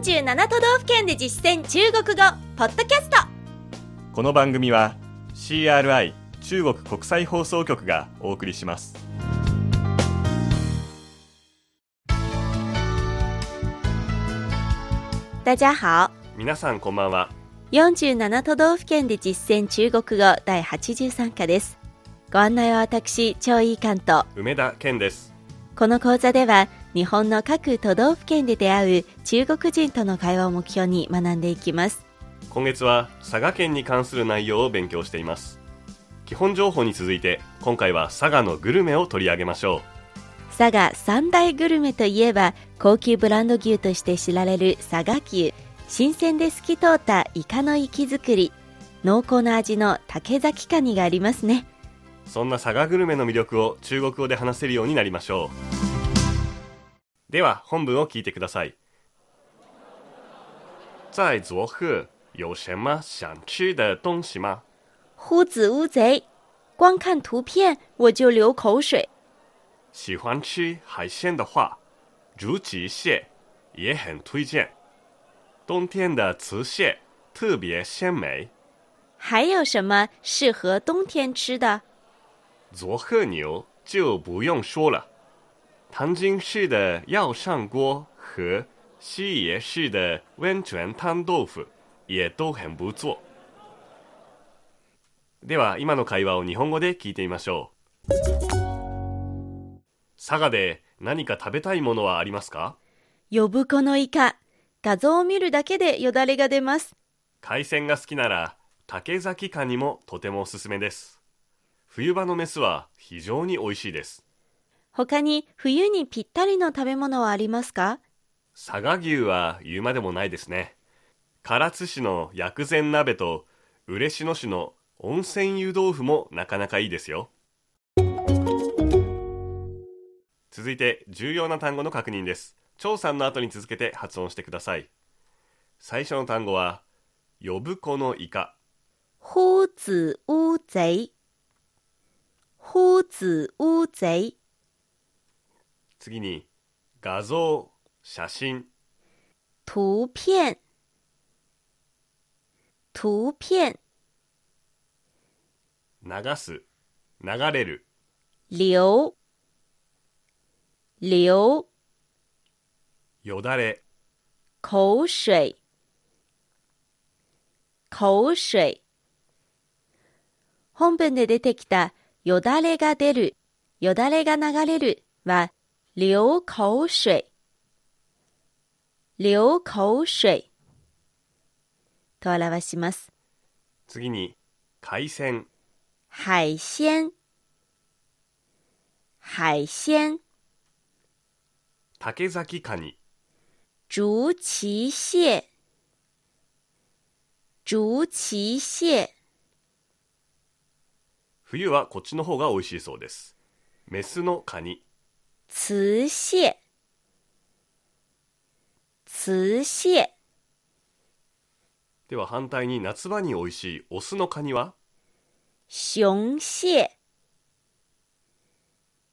47都道府県で実践中国語ポッドキャスト。この番組は CRI 中国国際放送局がお送りします。大家好。皆さんこんばんは。47都道府県で実践中国語第83課です。ご案内は私張井関と。梅田健です。この講座では日本の各都道府県で出会う中国人との会話を目標に学んでいきます。今月は佐賀県に関する内容を勉強しています。基本情報に続いて今回は佐賀のグルメを取り上げましょう。佐賀三大グルメといえば高級ブランド牛として知られる佐賀牛。新鮮で透き通ったイカの活き作り。濃厚な味の竹崎カニがありますね。そんな佐賀グルメの魅力を中国語で話せるようになりましょうでは本文を聞いてください。在佐贺有什么想吃的东西吗？呼子乌贼。光看图片我就流口水。喜欢吃海鲜的话如鲫蟹也很推荐。冬天的雌蟹特别鲜美。还有什么适合冬天吃的？佐贺牛就不用说了，唐津市的药膳锅和西野市的温泉汤豆腐也都很不错。では今の会話を日本語で聞いてみましょう。佐賀で何か食べたいものはありますか？呼子のイカ画像を見るだけでよだれが出ます海鮮が好きなら竹崎カニもとてもおすすめです。冬場のメスは非常に美味しいです。他に冬にぴったりの食べ物はありますか？佐賀牛は言うまでもないですね。唐津市の薬膳鍋と嬉野市の温泉湯豆腐もなかなかいいですよ。続いて重要な単語の確認です。張さんの後に続けて発音してください。最初の単語は、呼子のイカ。呼子乌贼呼子乌贼次に、画像、写真。图片。图片。流す、流れる。流。流。よだれ。口水。口水。本文で出てきたよだれが出る、よだれが流れるは流口水流口水と表します。次に、海鮮。海鮮海鮮竹崎カニ。竹旗蟹竹旗蟹冬はこっちの方が美味しいそうです。メスのカニ。雌蟹雌蟹では反対に夏場に美味しいオスのカニは？雄蟹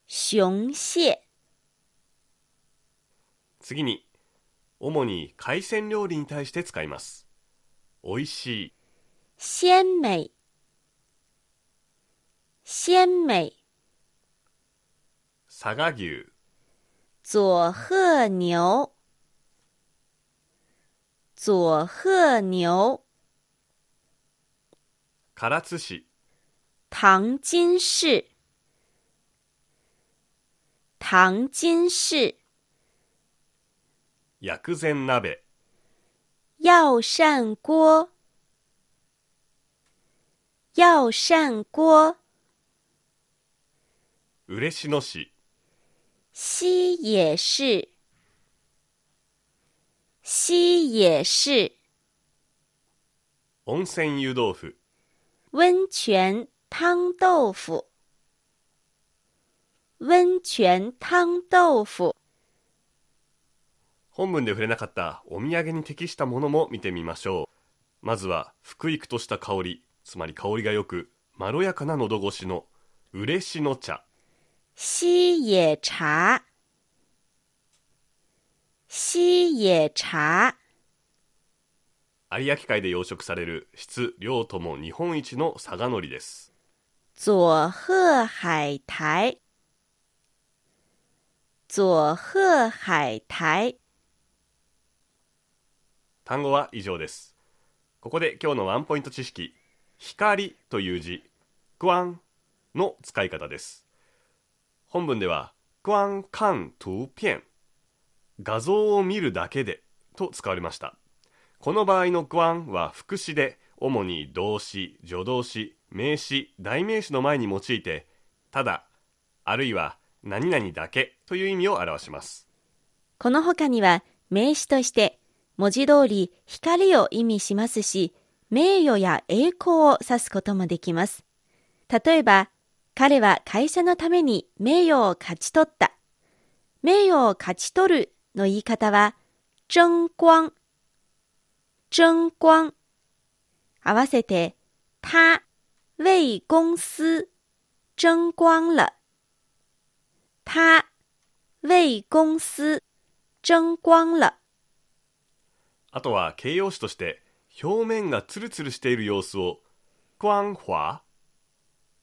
雄蟹次に、主に海鮮料理に対して使います。美味しい、鮮美鮮美佐賀牛、佐贺牛。佐贺牛。唐津市、唐津市。唐津市。薬膳鍋、药膳锅。药膳锅。嬉野市、西野市。西野市。温泉湯豆腐、温泉汤豆腐。温泉汤豆腐。本文で触れなかったお土産に適したものも見てみましょう。まずは、福育とした香り、つまり香りがよく、まろやかな喉越しの、嬉野茶。西野茶。西野茶。有明海で養殖される質量とも日本一の佐賀のりです。佐贺海苔。佐贺海苔。単語は以上です。ここで今日のワンポイント知識。光という字。光の使い方です本文では光看图片画像を見るだけでと使われました。この場合の光は副詞で主に動詞助動詞名詞代名詞の前に用いてただあるいは何々だけという意味を表します。この他には名詞として文字通り光を意味しますし名誉や栄光を指すこともできます。例えば彼は会社のために名誉を勝ち取った。名誉を勝ち取るの言い方は争光争光合わせて他为公司争光了他为公司争光了。あとは形容詞として表面がツルツルしている様子を光滑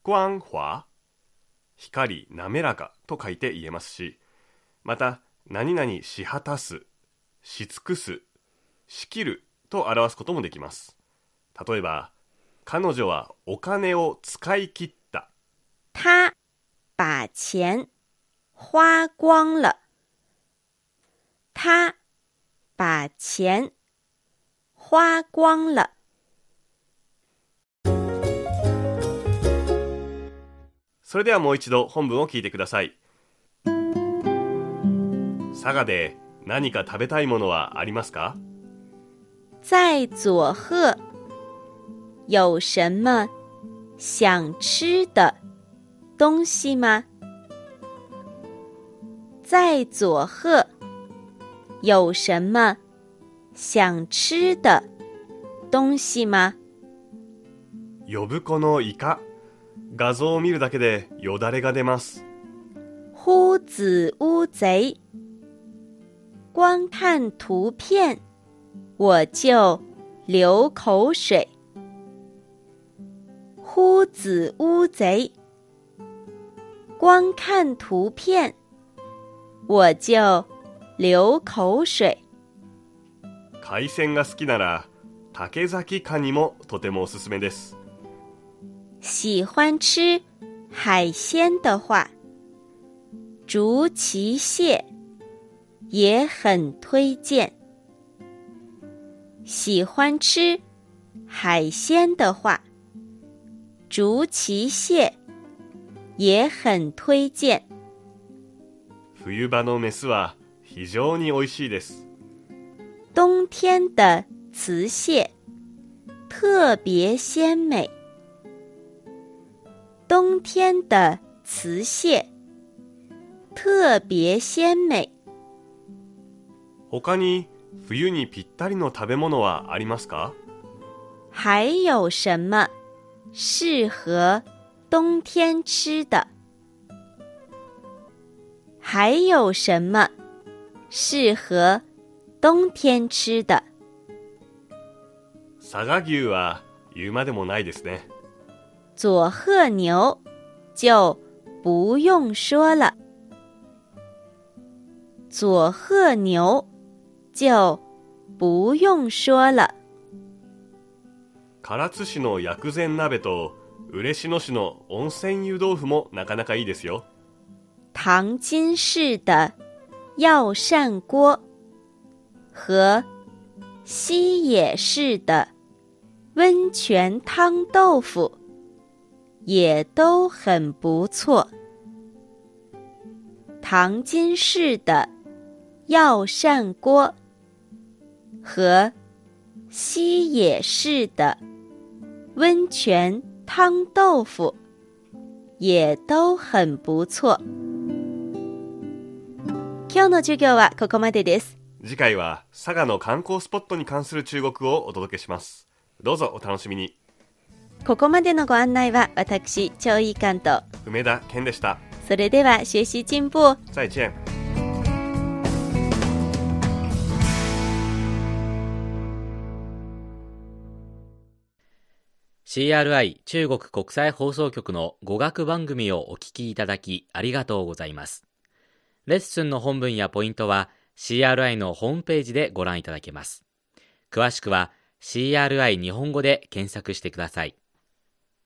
光滑光滑らかと書いて言えますしまた何々し果たすし尽くすしきると表すこともできます例えば彼女はお金を使い切った他把钱花光了。他把钱花光了。それではもう一度本文を聞いてください。佐賀で何か食べたいものはありますか？在佐贺。有什么想吃的？东西吗？在佐贺。有什么想吃的？东西吗？呼子のイカ画像を見るだけでよだれが出ます。呼子乌贼，光看图片。我就流口水。呼子乌贼，光看图片。我就流口水。海鮮が好きなら竹崎カニもとてもおすすめです喜欢吃海鲜的话，竹鳍蟹也很推荐。喜欢吃海鲜的话，竹鳍蟹也很推荐。冬場のメスは非常に美味しいです冬天的雌蟹特别鲜美。 冬天的雌蟹特别鲜美。他に冬にぴったりの食べ物はありますか？还有什么？适合冬天吃的？还有什么？适合冬天吃的？佐賀牛は言うまでもないですね佐贺牛就不用说了。佐贺牛就不用说了。唐津市の薬膳鍋と嬉野市の温泉湯豆腐もなかなかいいですよ唐津市的药膳锅和西野市的温泉汤豆腐 也都很不错。唐津市的药膳锅和西野市的温泉汤豆腐也都很不错。今日の授業はここまでです。次回は佐賀の観光スポットに関する中国語をお届けしますどうぞお楽しみにここまでのご案内は私、張井監と。梅田健でしたそれでは学習進步。再见 CRI 中国国際放送局の語学番組をお聞きいただきありがとうございます。レッスンの本文やポイントは CRI のホームページでご覧いただけます。詳しくは CRI 日本語で検索してください。